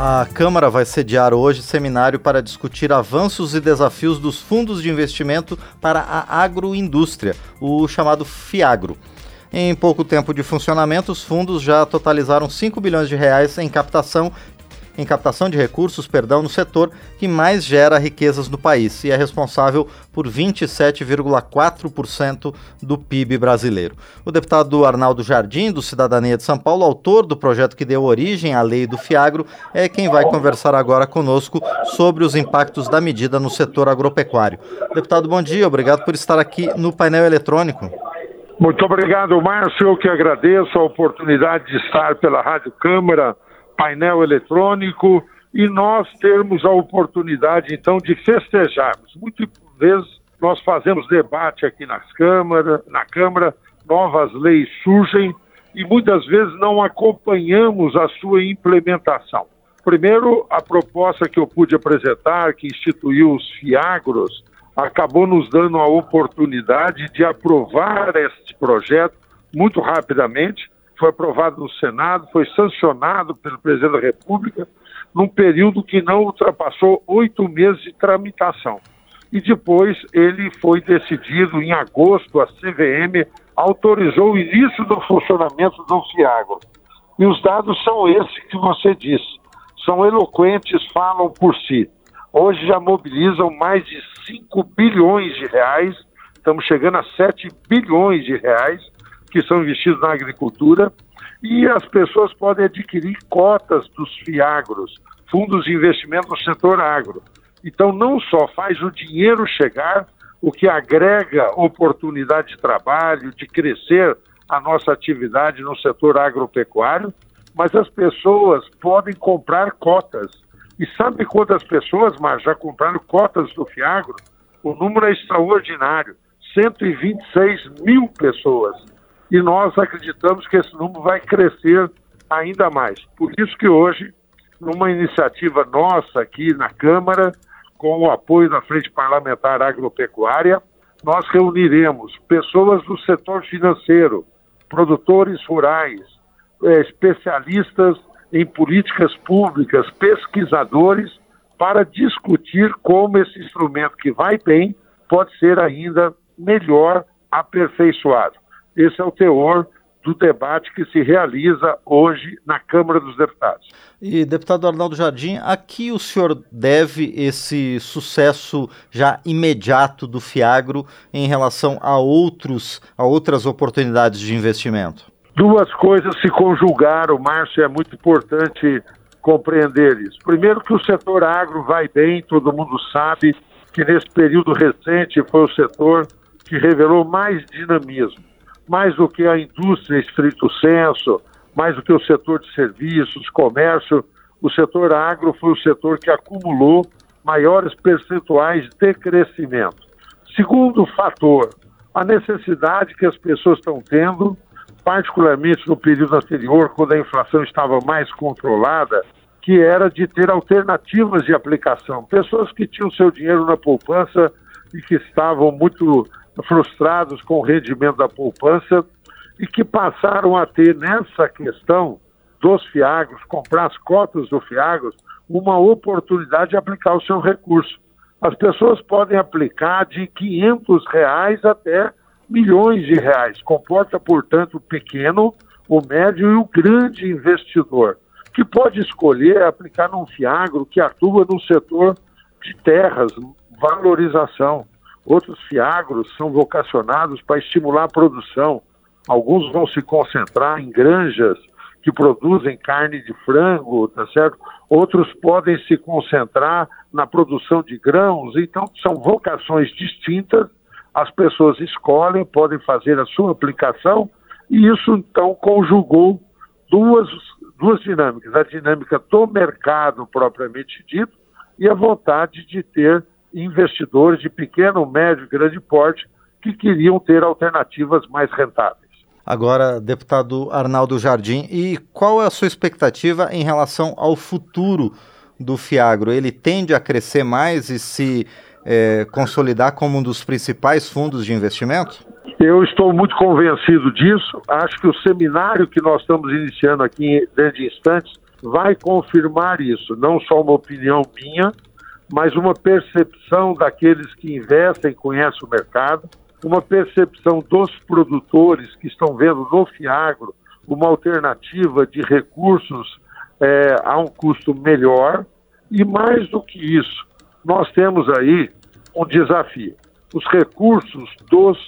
A Câmara vai sediar hoje seminário para discutir avanços e desafios dos fundos de investimento para a agroindústria, o chamado FIAGRO. Em pouco tempo de funcionamento, os fundos já totalizaram 5 bilhões de reais em captação em captação de recursos, perdão, no setor que mais gera riquezas no país e é responsável por 27,4% do PIB brasileiro. O deputado Arnaldo Jardim, do Cidadania de São Paulo, autor do projeto que deu origem à lei do Fiagro, é quem vai conversar agora conosco sobre os impactos da medida no setor agropecuário. Deputado, bom dia, obrigado por estar aqui no painel eletrônico. Muito obrigado, Márcio. Eu que agradeço a oportunidade de estar pela Rádio Câmara, painel eletrônico, e nós termos a oportunidade, então, de festejarmos. Muitas vezes nós fazemos debate aqui nas câmara, na Câmara, novas leis surgem e muitas vezes não acompanhamos a sua implementação. Primeiro, a proposta que eu pude apresentar, que instituiu os FIAGROS, acabou nos dando a oportunidade de aprovar este projeto muito rapidamente. Foi aprovado no Senado, foi sancionado pelo presidente da República, num período que não ultrapassou oito meses de tramitação. E depois ele foi decidido em agosto, a CVM autorizou o início do funcionamento do Fiagro. E os dados são esses que você disse. São eloquentes, falam por si hoje já mobilizam mais de 5 bilhões de reais, estamos chegando a 7 bilhões de reais que são investidos na agricultura e as pessoas podem adquirir cotas dos FIAGROS, fundos de investimento no setor agro. Então, não só faz o dinheiro chegar, o que agrega oportunidade de trabalho, de crescer a nossa atividade no setor agropecuário, mas as pessoas podem comprar cotas e sabe quantas pessoas, mas já compraram cotas do Fiagro? O número é extraordinário, 126 mil pessoas. E nós acreditamos que esse número vai crescer ainda mais. Por isso que hoje, numa iniciativa nossa aqui na Câmara, com o apoio da Frente Parlamentar Agropecuária, nós reuniremos pessoas do setor financeiro, produtores rurais, eh, especialistas em políticas públicas, pesquisadores, para discutir como esse instrumento que vai bem pode ser ainda melhor aperfeiçoado. Esse é o teor do debate que se realiza hoje na Câmara dos Deputados. E, deputado Arnaldo Jardim, a que o senhor deve esse sucesso já imediato do Fiagro em relação a, outros, a outras oportunidades de investimento? duas coisas se conjugaram, Márcio, é muito importante compreender isso. Primeiro que o setor agro vai bem, todo mundo sabe que nesse período recente foi o setor que revelou mais dinamismo, mais do que a indústria estrito senso, mais do que o setor de serviços, comércio, o setor agro foi o setor que acumulou maiores percentuais de crescimento. Segundo fator, a necessidade que as pessoas estão tendo particularmente no período anterior, quando a inflação estava mais controlada, que era de ter alternativas de aplicação. Pessoas que tinham seu dinheiro na poupança e que estavam muito frustrados com o rendimento da poupança e que passaram a ter nessa questão dos fiagros, comprar as cotas do fiagros, uma oportunidade de aplicar o seu recurso. As pessoas podem aplicar de 500 reais até milhões de reais. Comporta, portanto, o pequeno, o médio e o grande investidor, que pode escolher aplicar num fiagro que atua no setor de terras, valorização. Outros fiagros são vocacionados para estimular a produção. Alguns vão se concentrar em granjas que produzem carne de frango, tá certo? Outros podem se concentrar na produção de grãos. Então, são vocações distintas as pessoas escolhem, podem fazer a sua aplicação, e isso então conjugou duas, duas dinâmicas: a dinâmica do mercado propriamente dito e a vontade de ter investidores de pequeno, médio e grande porte que queriam ter alternativas mais rentáveis. Agora, deputado Arnaldo Jardim, e qual é a sua expectativa em relação ao futuro do Fiagro? Ele tende a crescer mais e se é, consolidar como um dos principais fundos de investimento? Eu estou muito convencido disso. Acho que o seminário que nós estamos iniciando aqui dentro de instantes vai confirmar isso, não só uma opinião minha, mas uma percepção daqueles que investem, conhecem o mercado, uma percepção dos produtores que estão vendo no Fiagro uma alternativa de recursos é, a um custo melhor. E mais do que isso, nós temos aí um desafio. Os recursos dos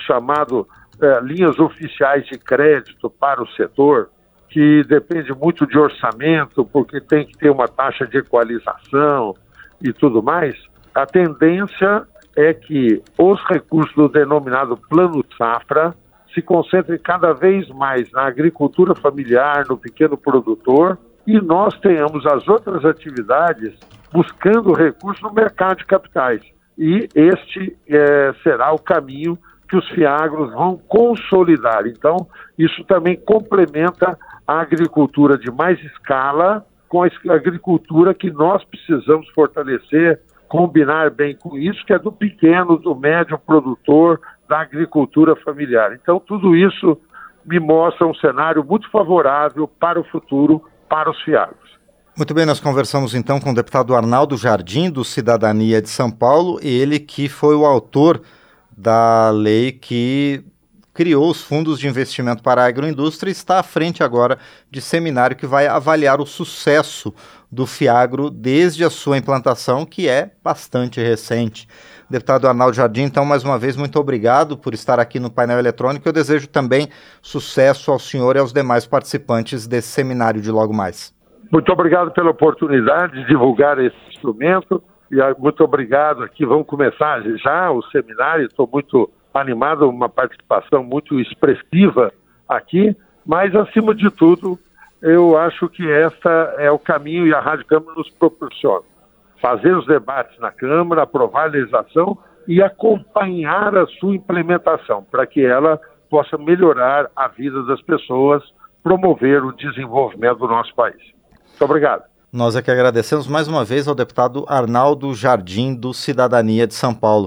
chamados é, linhas oficiais de crédito para o setor, que depende muito de orçamento, porque tem que ter uma taxa de equalização e tudo mais, a tendência é que os recursos do denominado Plano Safra se concentrem cada vez mais na agricultura familiar, no pequeno produtor, e nós tenhamos as outras atividades buscando recursos no mercado de capitais. E este é, será o caminho que os fiagros vão consolidar. Então, isso também complementa a agricultura de mais escala com a agricultura que nós precisamos fortalecer, combinar bem com isso, que é do pequeno, do médio produtor, da agricultura familiar. Então, tudo isso me mostra um cenário muito favorável para o futuro, para os fiagros. Muito bem, nós conversamos então com o deputado Arnaldo Jardim, do Cidadania de São Paulo, ele que foi o autor da lei que criou os fundos de investimento para a agroindústria e está à frente agora de seminário que vai avaliar o sucesso do Fiagro desde a sua implantação, que é bastante recente. Deputado Arnaldo Jardim, então, mais uma vez, muito obrigado por estar aqui no painel eletrônico. Eu desejo também sucesso ao senhor e aos demais participantes desse seminário de logo mais. Muito obrigado pela oportunidade de divulgar esse instrumento. E ah, muito obrigado aqui. Vamos começar já o seminário. Estou muito animado, uma participação muito expressiva aqui, mas acima de tudo, eu acho que esta é o caminho e a Rádio Câmara nos proporciona. Fazer os debates na Câmara, aprovar a legislação e acompanhar a sua implementação, para que ela possa melhorar a vida das pessoas, promover o desenvolvimento do nosso país. Muito obrigado. Nós é que agradecemos mais uma vez ao deputado Arnaldo Jardim, do Cidadania de São Paulo.